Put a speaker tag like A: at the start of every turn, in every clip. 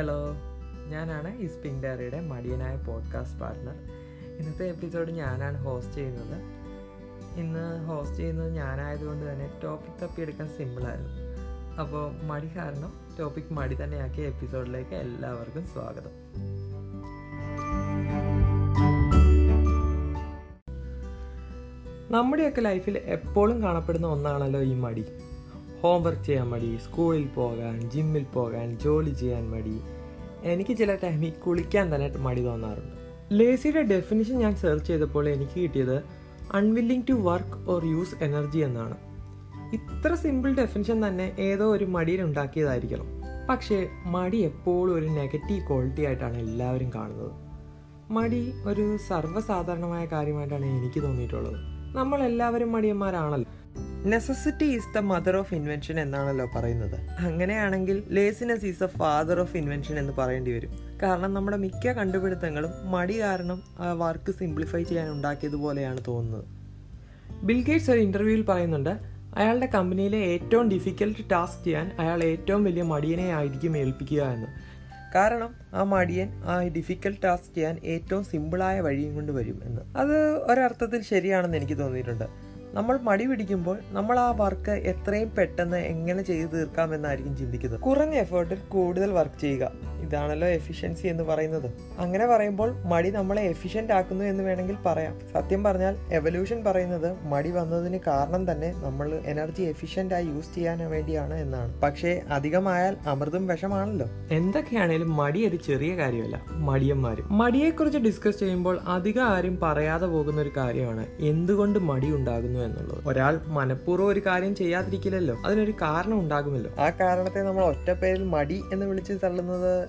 A: Hello ഞാനാണ് ഈ സ്പിങ് ഡയറിയുടെ മടിയനായ പോഡ്കാസ്റ്റ് പാർട്ട്ണർ ഇന്നത്തെ എപ്പിസോഡ് ഞാനാണ് ഹോസ്റ്റ് ചെയ്യുന്നത്. ഇന്ന് ഹോസ്റ്റ് ചെയ്യുന്നത് ഞാനായതുകൊണ്ട് തന്നെ ടോപ്പിക് തപ്പിയെടുക്കാൻ സിമ്പിളായിരുന്നു അപ്പോൾ മടി കാരണം ടോപ്പിക് മടി തന്നെയാക്കിയ എപ്പിസോഡിലേക്ക് എല്ലാവർക്കും സ്വാഗതം. നമ്മുടെയൊക്കെ ലൈഫിൽ എപ്പോഴും കാണപ്പെടുന്ന ഒന്നാണല്ലോ ഈ മടി. ഹോംവർക്ക് ചെയ്യാൻ മടി സ്കൂളിൽ പോകാൻ ജിമ്മിൽ പോകാൻ ജോലി ചെയ്യാൻ മടി. എനിക്ക് ചില ടൈമിൽ കുളിക്കാൻ തന്നെ മടി തോന്നാറുണ്ട്. ലേസിയുടെ ഡെഫിനിഷൻ ഞാൻ സെർച്ച് ചെയ്തപ്പോൾ എനിക്ക് കിട്ടിയത് unwilling to work or use energy എന്നാണ്. ഇത്ര സിമ്പിൾ ഡെഫിനിഷൻ തന്നെ ഏതോ ഒരു മടിയിൽ ഉണ്ടാക്കിയതായിരിക്കണം. പക്ഷേ മടി എപ്പോഴും ഒരു നെഗറ്റീവ് ക്വാളിറ്റി ആയിട്ടാണ് എല്ലാവരും കാണുന്നത്. മടി ഒരു സർവസാധാരണമായ കാര്യമായിട്ടാണ് എനിക്ക് തോന്നിയിട്ടുള്ളത്. നമ്മൾ എല്ലാവരും മടിയന്മാരാണല്ലോ. Necessity is the mother of invention എന്നാണല്ലോ പറയുന്നത്. അങ്ങനെയാണെങ്കിൽ laziness is the father of invention എന്ന് പറയേണ്ടി വരും. കാരണം നമ്മുടെ മിക്ക കണ്ടുപിടുത്തങ്ങളും മടി കാരണം ആ വർക്ക് സിംപ്ലിഫൈ ചെയ്യാൻ ഉണ്ടാക്കിയതുപോലെയാണ് തോന്നുന്നത്. ബിൽഗേറ്റ്സ് ഒരു ഇന്റർവ്യൂവിൽ പറയുന്നുണ്ട് അയാളുടെ കമ്പനിയിലെ ഏറ്റവും ഡിഫിക്കൽട്ട് ടാസ്ക് ചെയ്യാൻ അയാൾ ഏറ്റവും വലിയ മടിയനെ ആയിരിക്കും ഏൽപ്പിക്കുക എന്ന്. കാരണം ആ മടിയൻ ആ ഡിഫിക്കൽട്ട് ടാസ്ക് ചെയ്യാൻ ഏറ്റവും സിമ്പിളായ വഴിയും കൊണ്ട് വരും എന്ന്. അത് ഒരർത്ഥത്തിൽ ശരിയാണെന്ന് എനിക്ക് തോന്നിയിട്ടുണ്ട്. നമ്മൾ മടി പിടിക്കുമ്പോൾ നമ്മൾ ആ വർക്ക് എത്രയും പെട്ടെന്ന് എങ്ങനെ ചെയ്തു തീർക്കാം എന്നായിരിക്കും ചിന്തിക്കുന്നത്. കുറഞ്ഞ എഫേർട്ടിൽ കൂടുതൽ വർക്ക് ചെയ്യുക. ഇതാണല്ലോ എഫിഷ്യൻസി എന്ന് പറയുന്നത്. അങ്ങനെ പറയുമ്പോൾ മടി നമ്മളെ എഫിഷ്യന്റ് ആക്കുന്നു എന്ന് വേണമെങ്കിൽ പറയാം. സത്യം പറഞ്ഞാൽ എവല്യൂഷൻ പറയുന്നത് മടി വന്നതിന് കാരണം തന്നെ നമ്മൾ എനർജി എഫിഷ്യന്റ് ആയി യൂസ് ചെയ്യാൻ വേണ്ടിയാണ് എന്നാണ്. പക്ഷേ അധികമായാൽ അമൃതും വിഷമാണല്ലോ. എന്തൊക്കെയാണേലും മടി ഒരു ചെറിയ കാര്യമല്ല. മടിയന്മാരും. മടിയെക്കുറിച്ച് ഡിസ്കസ് ചെയ്യുമ്പോൾ അധികം ആരും പറയാതെ പോകുന്ന ഒരു കാര്യമാണ് എന്തുകൊണ്ട് മടി ഉണ്ടാകുന്നു എന്നുള്ളത്. ഒരാൾ മനഃപൂർവം ഒരു കാര്യം ചെയ്യാതിരിക്കില്ലല്ലോ. അതിനൊരു കാരണം ഉണ്ടാകുമല്ലോ. ആ കാരണത്തെ നമ്മൾ ഒറ്റ പേരിൽ മടി എന്ന് വിളിച്ച് തള്ളുന്നത്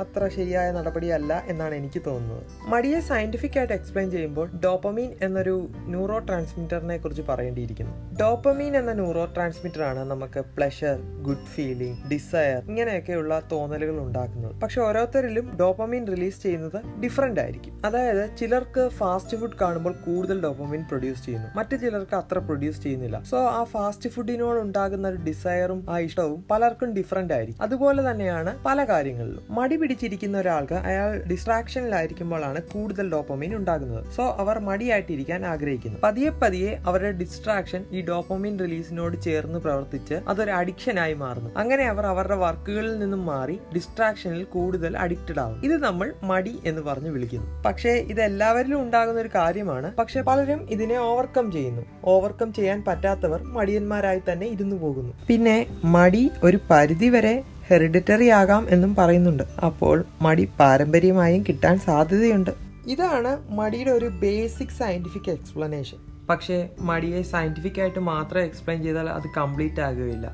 A: അത്ര ശരിയായ നടപടിയല്ല എന്നാണ് എനിക്ക് തോന്നുന്നത്. മടിയെ സയന്റിഫിക് ആയിട്ട് എക്സ്പ്ലെയിൻ ചെയ്യുമ്പോൾ ഡോപ്പമീൻ എന്നൊരു ന്യൂറോ ട്രാൻസ്മിറ്ററിനെ കുറിച്ച് പറയേണ്ടിയിരിക്കുന്നു. ഡോപ്പമീൻ എന്ന ന്യൂറോ ട്രാൻസ്മിറ്റർ ആണ് നമുക്ക് പ്ലഷർ ഗുഡ് ഫീലിംഗ് ഡിസയർ ഇങ്ങനെയൊക്കെയുള്ള തോന്നലുകൾ ഉണ്ടാക്കുന്നത്. പക്ഷെ ഓരോരുത്തരിലും ഡോപ്പമീൻ റിലീസ് ചെയ്യുന്നത് ഡിഫറെന്റ് ആയിരിക്കും. അതായത് ചിലർക്ക് ഫാസ്റ്റ് ഫുഡ് കാണുമ്പോൾ കൂടുതൽ ഡോപ്പമീൻ പ്രൊഡ്യൂസ് ചെയ്യുന്നു. മറ്റു ചിലർക്ക് അത്ര പ്രൊഡ്യൂസ് ചെയ്യുന്നില്ല. സോ ആ ഫാസ്റ്റ് ഫുഡിനോട് ഉണ്ടാകുന്ന ഒരു ഡിസയറും ആ ഇഷ്ടവും പലർക്കും ഡിഫറെന്റ് ആയിരിക്കും. അതുപോലെ തന്നെയാണ് പല കാര്യങ്ങളിലും. മടി പിടിച്ചിരിക്കുന്ന ഒരാൾക്ക് അയാൾ ഡിസ്ട്രാക്ഷനിലായിരിക്കുമ്പോഴാണ് കൂടുതൽ ഡോപ്പമീൻ ഉണ്ടാകുന്നത്. സോ അവർ മടിയായിട്ടിരിക്കാൻ ആഗ്രഹിക്കുന്നു. പതിയെ പതിയെ അവരുടെ ഡിസ്ട്രാക്ഷൻ ഈ ഡോപ്പമീൻ റിലീസിനോട് ചേർന്ന് പ്രവർത്തിച്ച് അതൊരു അഡിക്ഷനായി മാറുന്നു. അങ്ങനെ അവർ അവരുടെ വർക്കുകളിൽ നിന്നും മാറി ഡിസ്ട്രാക്ഷനിൽ കൂടുതൽ അഡിക്റ്റഡ് ആവും. ഇത് നമ്മൾ മടി എന്ന് പറഞ്ഞു വിളിക്കുന്നു. പക്ഷേ ഇത് എല്ലാവരിലും ഉണ്ടാകുന്ന ഒരു കാര്യമാണ്. പക്ഷെ പലരും ഇതിനെ ഓവർകം ചെയ്യുന്നു. ഓവർകം ചെയ്യാൻ പറ്റാത്തവർ മടിയന്മാരായി തന്നെ ഇരുന്നു പോകുന്നു. പിന്നെ മടി ഒരു പരിധിവരെ ഹെറിഡിറ്ററി ആകാം എന്നും പറയുന്നുണ്ട്. അപ്പോൾ മടി പാരമ്പര്യമായും കിട്ടാൻ സാധ്യതയുണ്ട്. ഇതാണ് മടിയുടെ ഒരു ബേസിക് സയന്റിഫിക് എക്സ്പ്ലനേഷൻ പക്ഷേ മടിയെ സയന്റിഫിക് ആയിട്ട് മാത്രം എക്സ്പ്ലെയിൻ ചെയ്താൽ അത് കംപ്ലീറ്റ് ആകുകയില്ല.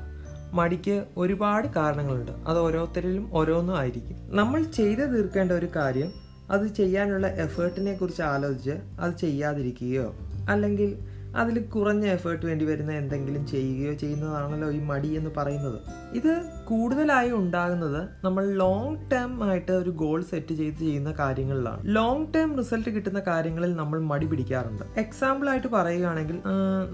A: മടിക്ക് ഒരുപാട് കാരണങ്ങളുണ്ട്. അത് ഓരോരുത്തരിലും ഓരോന്നും ആയിരിക്കും. നമ്മൾ ചെയ്തു തീർക്കേണ്ട ഒരു കാര്യം അത് ചെയ്യാനുള്ള എഫേർട്ടിനെ കുറിച്ച് ആലോചിച്ച് അത് ചെയ്യാതിരിക്കുകയോ അല്ലെങ്കിൽ അതിൽ കുറഞ്ഞ എഫേർട്ട് വേണ്ടി വരുന്ന എന്തെങ്കിലും ചെയ്യുകയോ ചെയ്യുന്നതാണല്ലോ ഈ മടി എന്ന് പറയുന്നത്. ഇത് കൂടുതലായി ഉണ്ടാകുന്നത് നമ്മൾ ലോങ് ടേം ആയിട്ട് ഒരു ഗോൾ സെറ്റ് ചെയ്ത് ചെയ്യുന്ന കാര്യങ്ങളിലാണ്. ലോങ് ടേം റിസൾട്ട് കിട്ടുന്ന കാര്യങ്ങളിൽ നമ്മൾ മടി പിടിക്കാറുണ്ട്. എക്സാമ്പിൾ ആയിട്ട് പറയുകയാണെങ്കിൽ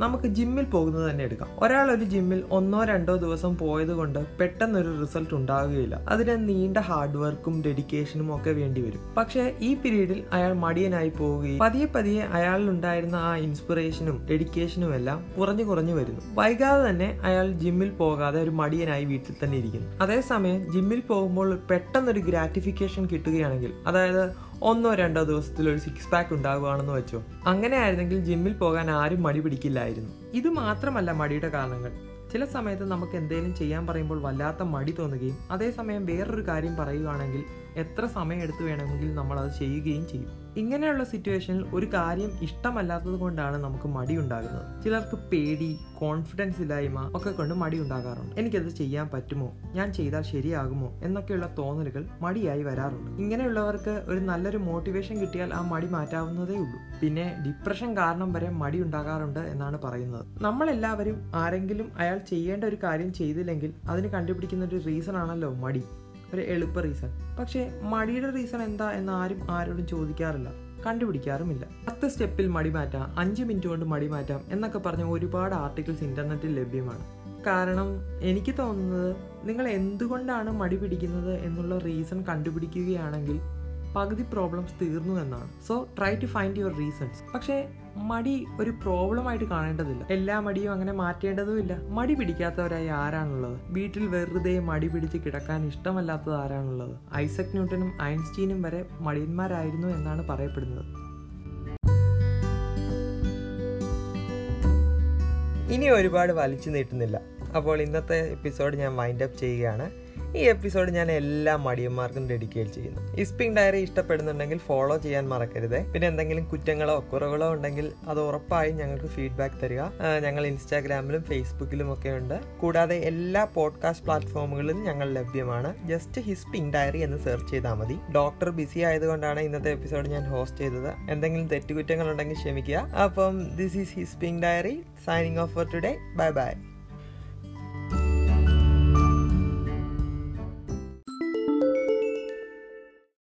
A: നമുക്ക് ജിമ്മിൽ പോകുന്നത് തന്നെ എടുക്കാം. ഒരാൾ ഒരു ജിമ്മിൽ ഒന്നോ രണ്ടോ ദിവസം പോയത് കൊണ്ട് പെട്ടെന്നൊരു റിസൾട്ട് ഉണ്ടാകുകയില്ല. അതിന് നീണ്ട ഹാർഡ് വർക്കും ഡെഡിക്കേഷനും ഒക്കെ വേണ്ടി വരും. പക്ഷേ ഈ പീരീഡിൽ അയാൾ മടിയനായി പോവുകയും പതിയെ പതിയെ അയാളിൽ ഉണ്ടായിരുന്ന ആ ഇൻസ്പിറേഷനും ഡെഡിക്കേഷനും എല്ലാം കുറഞ്ഞു കുറഞ്ഞു വരുന്നു. വൈകാതെ തന്നെ അയാൾ ജിമ്മിൽ പോകാതെ ഒരു മടിയനായി വീട്ടിൽ തന്നെ ഇരിക്കുന്നു. അതേസമയം ജിമ്മിൽ പോകുമ്പോൾ പെട്ടെന്നൊരു ഗ്രാറ്റിഫിക്കേഷൻ കിട്ടുകയാണെങ്കിൽ അതായത് ഒന്നോ രണ്ടോ ദിവസത്തിൽ ഒരു സിക്സ് പാക്ക് ഉണ്ടാകുകയാണെന്ന് വെച്ചോ അങ്ങനെ ആയിരുന്നെങ്കിൽ ജിമ്മിൽ പോകാൻ ആരും മടി പിടിക്കില്ലായിരുന്നു. ഇത് മാത്രമല്ല മടിയുടെ കാരണങ്ങൾ. ചില സമയത്ത് നമുക്ക് എന്തെങ്കിലും ചെയ്യാൻ പറയുമ്പോൾ വല്ലാത്ത മടി തോന്നുകയും അതേസമയം വേറൊരു കാര്യം പറയുകയാണെങ്കിൽ എത്ര സമയം എടുത്തു വേണമെങ്കിൽ നമ്മൾ അത് ചെയ്യുകയും ചെയ്യും. ഇങ്ങനെയുള്ള സിറ്റുവേഷനിൽ ഒരു കാര്യം ഇഷ്ടമല്ലാത്തത് കൊണ്ടാണ് നമുക്ക് മടി ഉണ്ടാകുന്നത്. ചിലർക്ക് പേടി കോൺഫിഡൻസ് ഇല്ലായ്മ ഒക്കെ കൊണ്ട് മടി ഉണ്ടാകാറുണ്ട്. എനിക്കത് ചെയ്യാൻ പറ്റുമോ? ഞാൻ ചെയ്താൽ ശരിയാകുമോ? എന്നൊക്കെയുള്ള തോന്നലുകൾ മടിയായി വരാറുണ്ട്. ഇങ്ങനെയുള്ളവർക്ക് ഒരു നല്ലൊരു മോട്ടിവേഷൻ കിട്ടിയാൽ ആ മടി മാറ്റാവുന്നതേ ഉള്ളൂ. പിന്നെ ഡിപ്രഷൻ കാരണം വരെ മടി ഉണ്ടാകാറുണ്ട് എന്നാണ് പറയുന്നത്. നമ്മളെല്ലാവരും ആരെങ്കിലും അയാൾ ചെയ്യേണ്ട ഒരു കാര്യം ചെയ്തില്ലെങ്കിൽ അതിന് കണ്ടുപിടിക്കുന്ന ഒരു റീസൺ ആണല്ലോ മടി. ഒരു എളുപ്പ റീസൺ പക്ഷേ മടിയുടെ റീസൺ എന്താ എന്ന് ആരും ആരോടും ചോദിക്കാറില്ല. കണ്ടുപിടിക്കാറുമില്ല. പത്ത് സ്റ്റെപ്പിൽ മടി മാറ്റാം അഞ്ച് മിനിറ്റ് കൊണ്ട് മടി മാറ്റാം എന്നൊക്കെ പറഞ്ഞ ഒരുപാട് ആർട്ടിക്കിൾസ് ഇന്റർനെറ്റിൽ ലഭ്യമാണ്. കാരണം എനിക്ക് തോന്നുന്നത് നിങ്ങൾ എന്തുകൊണ്ടാണ് മടി പിടിക്കുന്നത് എന്നുള്ള റീസൺ കണ്ടുപിടിക്കുകയാണെങ്കിൽ പകുതി പ്രോബ്ലംസ് തീർന്നു എന്നാണ്. So try to find your reasons പക്ഷേ മടി ഒരു പ്രോബ്ലം ആയിട്ട് കാണേണ്ടതില്ല. എല്ലാ മടിയും അങ്ങനെ മാറ്റേണ്ടതുമില്ല മടി പിടിക്കാത്തവരായി ആരാണുള്ളത്? വീട്ടിൽ വെറുതെ മടി പിടിച്ച് കിടക്കാൻ ഇഷ്ടമല്ലാത്തത് ആരാണുള്ളത്? ഐസക് ന്യൂട്ടനും ഐൻസ്റ്റീനും വരെ മടിയന്മാരായിരുന്നു എന്നാണ് പറയപ്പെടുന്നത്. ഇനി ഒരുപാട് വലിച്ചു നീട്ടുന്നില്ല. അപ്പോൾ ഇന്നത്തെ എപ്പിസോഡ് ഞാൻ വൈൻഡ് അപ്പ് ചെയ്യുകയാണ്. ഈ എപ്പിസോഡ് ഞാൻ എല്ലാ മടിയന്മാർക്കും ഡെഡിക്കേറ്റ് ചെയ്യുന്നു. ഇസ്പിംഗ് ഡയറി ഇഷ്ടപ്പെടുന്നുണ്ടെങ്കിൽ ഫോളോ ചെയ്യാൻ മറക്കരുത്. പിന്നെ എന്തെങ്കിലും കുറ്റങ്ങളോ കുറവുകളോ ഉണ്ടെങ്കിൽ അത് ഉറപ്പായും ഞങ്ങൾക്ക് ഫീഡ്ബാക്ക് തരിക. ഞങ്ങൾ ഇൻസ്റ്റാഗ്രാമിലും ഫേസ്ബുക്കിലും ഒക്കെ ഉണ്ട്. കൂടാതെ എല്ലാ പോഡ്കാസ്റ്റ് പ്ലാറ്റ്ഫോമുകളിലും ഞങ്ങൾ ലഭ്യമാണ്. ജസ്റ്റ് ഹിസ്പിംഗ് ഡയറി എന്ന് സെർച്ച് ചെയ്താൽ മതി. ഡോക്ടർ ബിസി ആയതുകൊണ്ടാണ് ഇന്നത്തെ എപ്പിസോഡ് ഞാൻ ഹോസ്റ്റ് ചെയ്തത്. എന്തെങ്കിലും തെറ്റുകുറ്റങ്ങൾ ഉണ്ടെങ്കിൽ ക്ഷമിക്കുക. അപ്പം this is hisping diary signing off for today bye bye